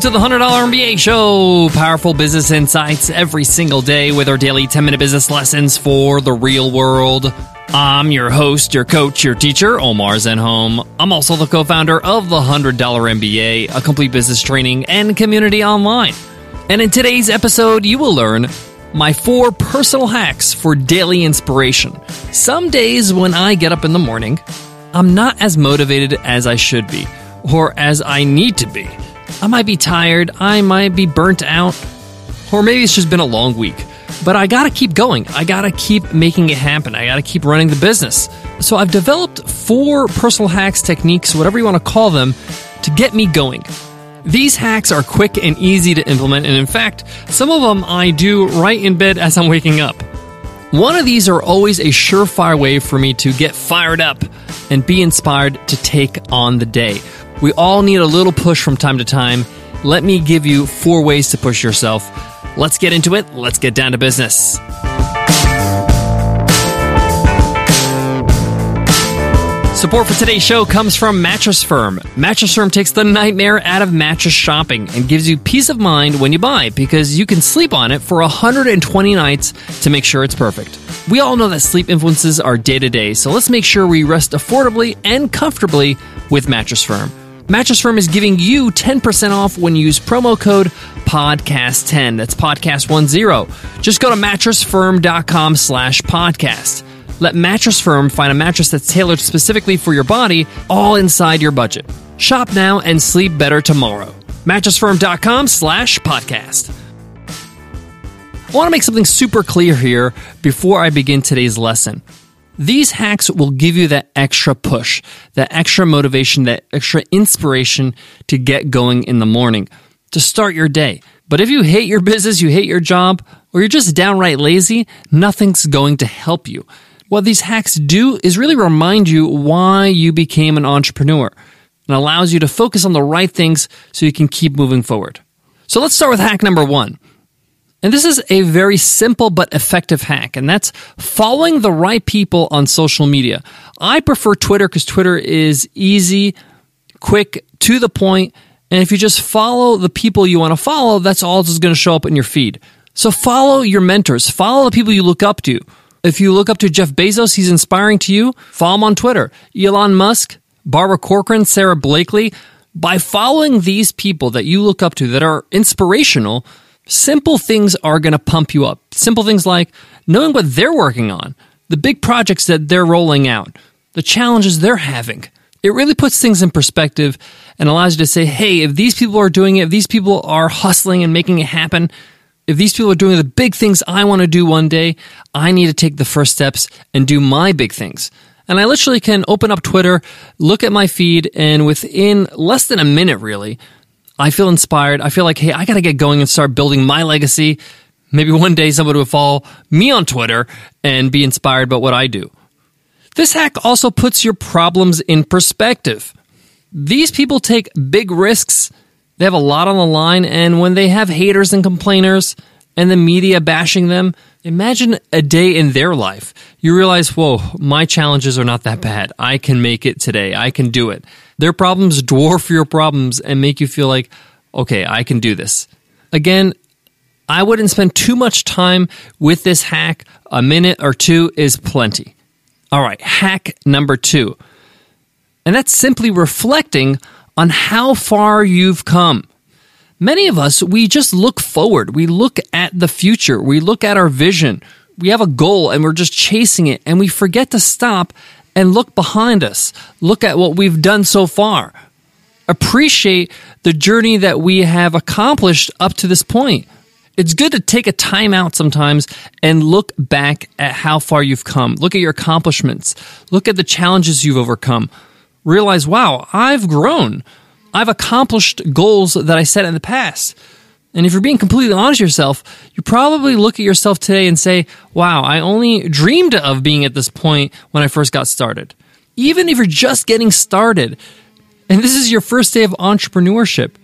Welcome to the $100 MBA show. Powerful business insights every single day with our daily 10 minute business lessons for the real world. I'm your host, your coach, your teacher, Omar Zenhom. I'm also the co founder of the $100 MBA, a complete business training and community online. And in today's episode, you will learn my four personal hacks for daily inspiration. Some days when I get up in the morning, I'm not as motivated as I should be or as I need to be. I might be tired, I might be burnt out, or maybe it's just been a long week. But I gotta keep going. I gotta keep making it happen. I gotta keep running the business. So I've developed four personal hacks, techniques, whatever you wanna call them, to get me going. These hacks are quick and easy to implement, and in fact, some of them I do right in bed as I'm waking up. One of these are always a surefire way for me to get fired up and be inspired to take on the day. We all need a little push from time to time. Let me give you four ways to push yourself. Let's get into it. Let's get down to business. Support for today's show comes from Mattress Firm. Mattress Firm takes the nightmare out of mattress shopping and gives you peace of mind when you buy because you can sleep on it for 120 nights to make sure it's perfect. We all know that sleep influences our day to day, so let's make sure we rest affordably and comfortably with Mattress Firm. Mattress Firm is giving you 10% off when you use promo code podcast10. That's podcast10. Just go to mattressfirm.com slash podcast. Let Mattress Firm find a mattress that's tailored specifically for your body, all inside your budget. Shop now and sleep better tomorrow. Mattressfirm.com slash podcast. I want to make something super clear here before I begin today's lesson. These hacks will give you that extra push, that extra motivation, that extra inspiration to get going in the morning, to start your day. But if you hate your business, you hate your job, or you're just downright lazy, nothing's going to help you. What these hacks do is really remind you why you became an entrepreneur and allows you to focus on the right things so you can keep moving forward. So let's start with hack number one. And this is a very simple but effective hack, and that's following the right people on social media. I prefer Twitter because Twitter is easy, quick, to the point, and if you just follow the people you want to follow, that's all that's going to show up in your feed. So follow your mentors, follow the people you look up to. If you look up to Jeff Bezos, he's inspiring to you, follow him on Twitter. Elon Musk, Barbara Corcoran, Sara Blakely. By following these people that you look up to that are inspirational, Simple things are going to pump you up. Simple things like knowing what they're working on, the big projects that they're rolling out, the challenges they're having. It really puts things in perspective and allows you to say, hey, if these people are doing it, if these people are hustling and making it happen, if these people are doing the big things I want to do one day, I need to take the first steps and do my big things. And I literally can open up Twitter, look at my feed, and within less than a minute, really, I feel inspired. I feel like, hey, I got to get going and start building my legacy. Maybe one day somebody will follow me on Twitter and be inspired by what I do. This hack also puts your problems in perspective. These people take big risks. They have a lot on the line, and when they have haters and complainers and the media bashing them, imagine a day in their life. You realize, whoa, my challenges are not that bad. I can make it today. I can do it. Their problems dwarf your problems and make you feel like, okay, I can do this. Again, I wouldn't spend too much time with this hack. A minute or two is plenty. All right, hack number two. And that's simply reflecting on how far you've come. Many of us, we just look forward. We look at the future. We look at our vision. We have a goal and we're just chasing it and we forget to stop and look behind us. Look at what we've done so far. Appreciate the journey that we have accomplished up to this point. It's good to take a time out sometimes and look back at how far you've come. Look at your accomplishments. Look at the challenges you've overcome. Realize, wow, I've grown. I've accomplished goals that I set in the past. And if you're being completely honest with yourself, you probably look at yourself today and say, wow, I only dreamed of being at this point when I first got started. Even if you're just getting started, and this is your first day of entrepreneurship,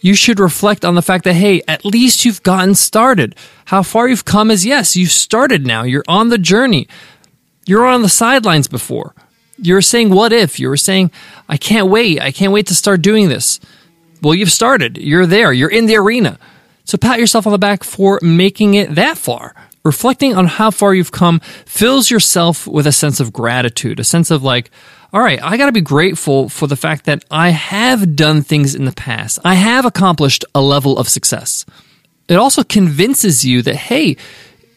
you should reflect on the fact that, hey, at least you've gotten started. How far you've come is yes, you've started now. You're on the journey. You're on the sidelines before. You were saying, what if? You were saying, I can't wait. I can't wait to start doing this. Well, you've started. You're there. You're in the arena. So pat yourself on the back for making it that far. Reflecting on how far you've come fills yourself with a sense of gratitude, a sense of like, all right, I got to be grateful for the fact that I have done things in the past. I have accomplished a level of success. It also convinces you that, hey,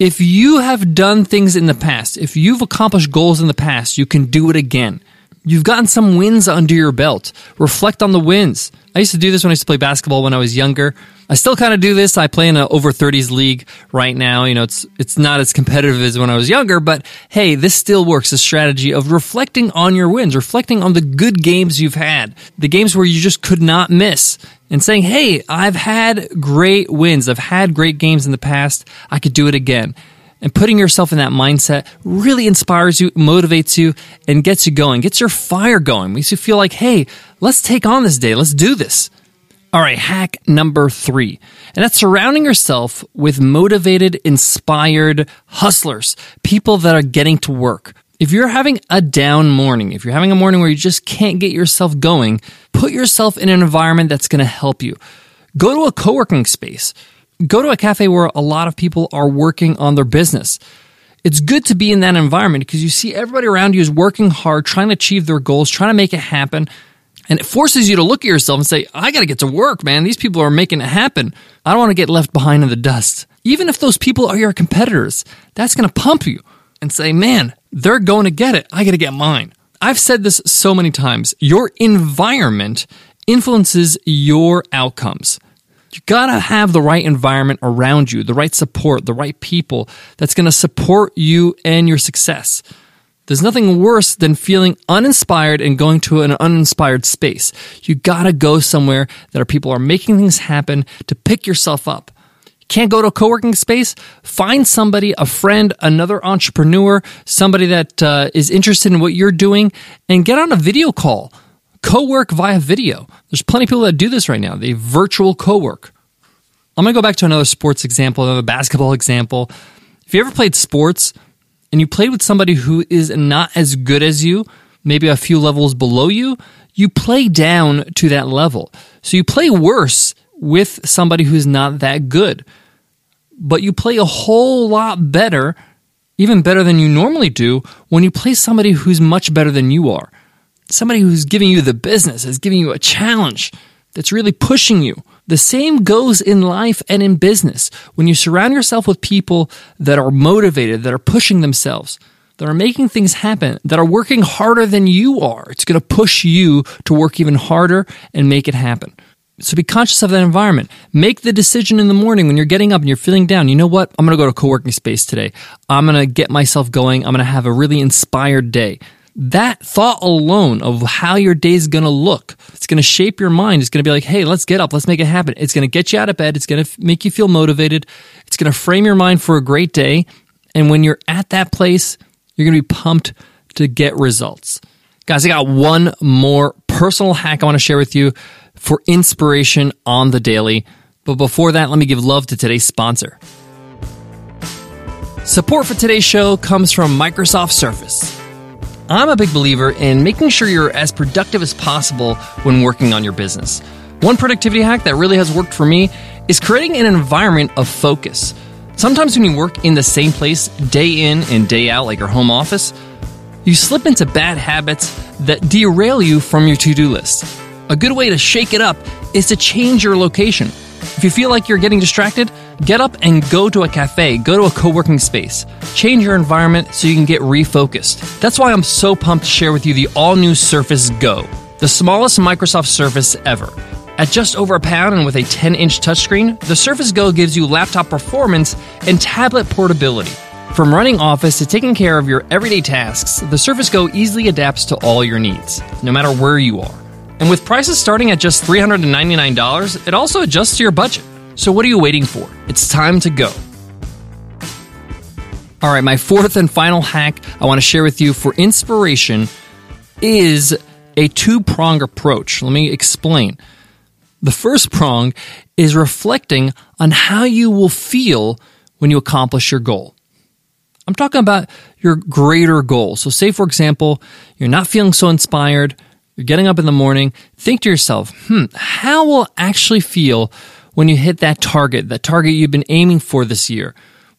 if you have done things in the past, if you've accomplished goals in the past, you can do it again. You've gotten some wins under your belt. Reflect on the wins. I used to do this when I used to play basketball when I was younger. I still kind of do this. I play in an over 30s league right now. You know, it's it's not as competitive as when I was younger, but hey, this still works. A strategy of reflecting on your wins, reflecting on the good games you've had, the games where you just could not miss, and saying, "Hey, I've had great wins. I've had great games in the past. I could do it again." And putting yourself in that mindset really inspires you, motivates you, and gets you going, gets your fire going, makes you feel like, hey, let's take on this day, let's do this. All right, hack number three, and that's surrounding yourself with motivated, inspired hustlers, people that are getting to work. If you're having a down morning, if you're having a morning where you just can't get yourself going, put yourself in an environment that's going to help you. Go to a co working space go to a cafe where a lot of people are working on their business. It's good to be in that environment because you see everybody around you is working hard, trying to achieve their goals, trying to make it happen. And it forces you to look at yourself and say, I got to get to work, man. These people are making it happen. I don't want to get left behind in the dust. Even if those people are your competitors, that's going to pump you and say, man, they're going to get it. I got to get mine. I've said this so many times. Your environment influences your outcomes. You gotta have the right environment around you, the right support, the right people that's gonna support you and your success. There's nothing worse than feeling uninspired and going to an uninspired space. You gotta go somewhere that people are making things happen to pick yourself up. Can't go to a co-working space? Find somebody, a friend, another entrepreneur, somebody that uh, is interested in what you're doing, and get on a video call co-work via video. There's plenty of people that do this right now. They virtual co-work. I'm going to go back to another sports example, another basketball example. If you ever played sports and you played with somebody who is not as good as you, maybe a few levels below you, you play down to that level. So you play worse with somebody who's not that good. But you play a whole lot better, even better than you normally do, when you play somebody who's much better than you are somebody who's giving you the business, is giving you a challenge that's really pushing you. The same goes in life and in business. When you surround yourself with people that are motivated, that are pushing themselves, that are making things happen, that are working harder than you are, it's going to push you to work even harder and make it happen. So be conscious of that environment. Make the decision in the morning when you're getting up and you're feeling down. You know what? I'm going to go to a co-working space today. I'm going to get myself going. I'm going to have a really inspired day that thought alone of how your day is going to look, it's going to shape your mind. It's going to be like, hey, let's get up, let's make it happen. It's going to get you out of bed. It's going to make you feel motivated. It's going to frame your mind for a great day. And when you're at that place, you're going to be pumped to get results. Guys, I got one more personal hack I want to share with you for inspiration on the daily. But before that, let me give love to today's sponsor. Support for today's show comes from Microsoft Surface. I'm a big believer in making sure you're as productive as possible when working on your business. One productivity hack that really has worked for me is creating an environment of focus. Sometimes when you work in the same place day in and day out, like your home office, you slip into bad habits that derail you from your to do list. A good way to shake it up is to change your location. If you feel like you're getting distracted, Get up and go to a cafe, go to a co working space. Change your environment so you can get refocused. That's why I'm so pumped to share with you the all new Surface Go, the smallest Microsoft Surface ever. At just over a pound and with a 10 inch touchscreen, the Surface Go gives you laptop performance and tablet portability. From running Office to taking care of your everyday tasks, the Surface Go easily adapts to all your needs, no matter where you are. And with prices starting at just $399, it also adjusts to your budget. So, what are you waiting for? It's time to go. All right, my fourth and final hack I want to share with you for inspiration is a two prong approach. Let me explain. The first prong is reflecting on how you will feel when you accomplish your goal. I'm talking about your greater goal. So, say, for example, you're not feeling so inspired, You're getting up in the morning. Think to yourself, hmm, how will it actually feel when you hit that target, that target you've been aiming for this year?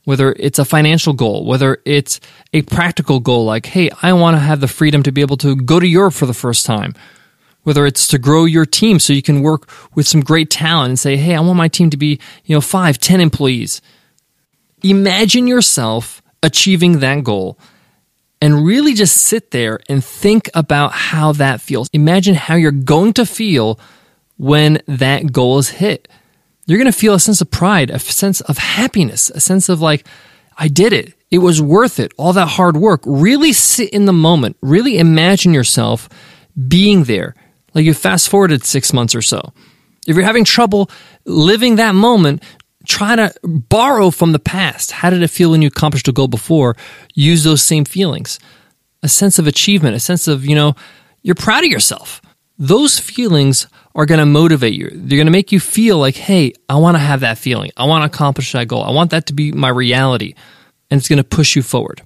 Whether it's a financial goal, whether it's a practical goal like, hey, I want to have the freedom to be able to go to Europe for the first time. Whether it's to grow your team so you can work with some great talent and say, hey, I want my team to be, you know, five, ten employees. Imagine yourself achieving that goal and really just sit there and think about how that feels. Imagine how you're going to feel when that goal is hit. You're going to feel a sense of pride, a sense of happiness, a sense of like, I did it. It was worth it. All that hard work. Really sit in the moment. Really imagine yourself being there. Like you fast forwarded six months or so. If you're having trouble living that moment, try to borrow from the past. How did it feel when you accomplished a goal before? Use those same feelings. A sense of achievement, a sense of, you know, you're proud of yourself. Those feelings are going to motivate you. They're going to make you feel like, hey, I want to have that feeling. I want to accomplish that goal. I want that to be my reality. And it's going to push you forward.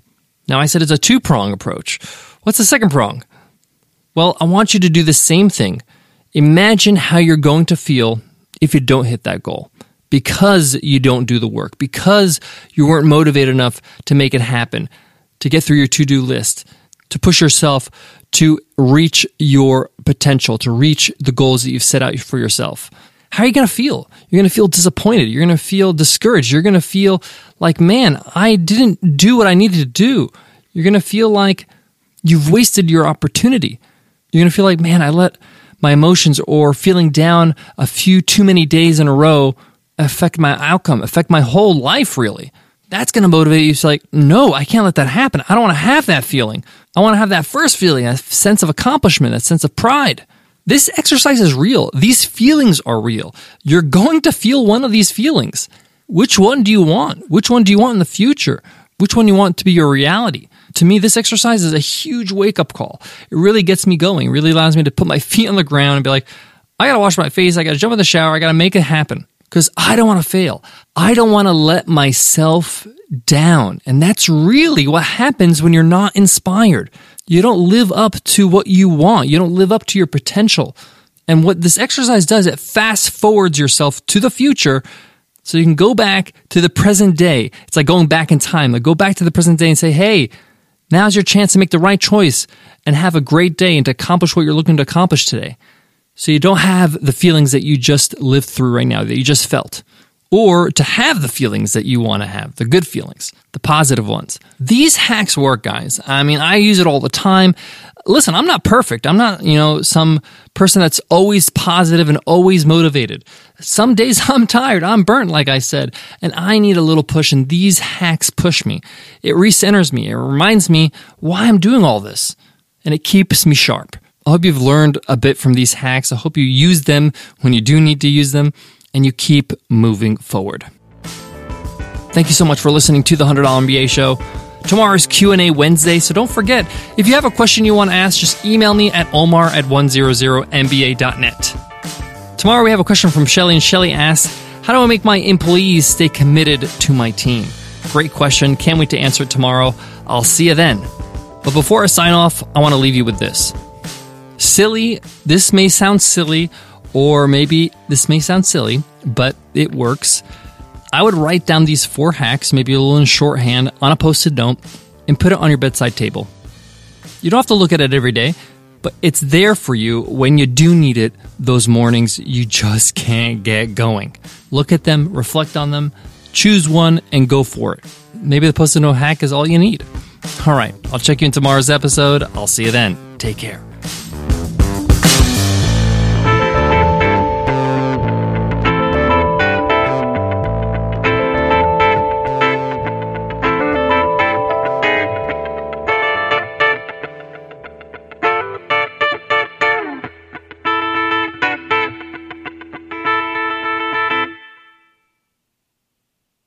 Now, I said it's a two prong approach. What's the second prong? Well, I want you to do the same thing. Imagine how you're going to feel if you don't hit that goal because you don't do the work, because you weren't motivated enough to make it happen, to get through your to do list, to push yourself to reach your potential, to reach the goals that you've set out for yourself. How are you going to feel? You're going to feel disappointed. You're going to feel discouraged. You're going to feel like, man, I didn't do what I needed to do. You're going to feel like you've wasted your opportunity. You're going to feel like, man, I let my emotions or feeling down a few too many days in a row affect my outcome, affect my whole life, really. That's going to motivate you to like, no, I can't let that happen. I don't want to have that feeling. I want to have that first feeling, a sense of accomplishment, a sense of pride. This exercise is real. These feelings are real. You're going to feel one of these feelings. Which one do you want? Which one do you want in the future? Which one you want to be your reality? To me, this exercise is a huge wake up call. It really gets me going. It really allows me to put my feet on the ground and be like, I gotta wash my face. I gotta jump in the shower. I gotta make it happen because I don't want to fail. I don't want to let myself down. And that's really what happens when you're not inspired. You don't live up to what you want. You don't live up to your potential. And what this exercise does, it fast forwards yourself to the future so you can go back to the present day. It's like going back in time. Like go back to the present day and say, hey, now's your chance to make the right choice and have a great day and to accomplish what you're looking to accomplish today. So you don't have the feelings that you just lived through right now, that you just felt. Or to have the feelings that you want to have, the good feelings, the positive ones. These hacks work, guys. I mean, I use it all the time. Listen, I'm not perfect. I'm not, you know, some person that's always positive and always motivated. Some days I'm tired, I'm burnt, like I said, and I need a little push, and these hacks push me. It recenters me. It reminds me why I'm doing all this, and it keeps me sharp. I hope you've learned a bit from these hacks. I hope you use them when you do need to use them and you keep moving forward. Thank you so much for listening to the $100 MBA show. Tomorrow's Q&A Wednesday, so don't forget, if you have a question you want to ask, just email me at omar at 100mba.net. Tomorrow we have a question from Shelly, and Shelly asks, how do I make my employees stay committed to my team? Great question. Can't wait to answer it tomorrow. I'll see you then. But before I sign off, I want to leave you with this. Silly, this may sound silly, or maybe this may sound silly, but it works. I would write down these four hacks, maybe a little in shorthand, on a post it note, and put it on your bedside table. You don't have to look at it every day, but it's there for you when you do need it those mornings you just can't get going. Look at them, reflect on them, choose one, and go for it. Maybe the post it note hack is all you need. All right, I'll check you in tomorrow's episode. I'll see you then. Take care.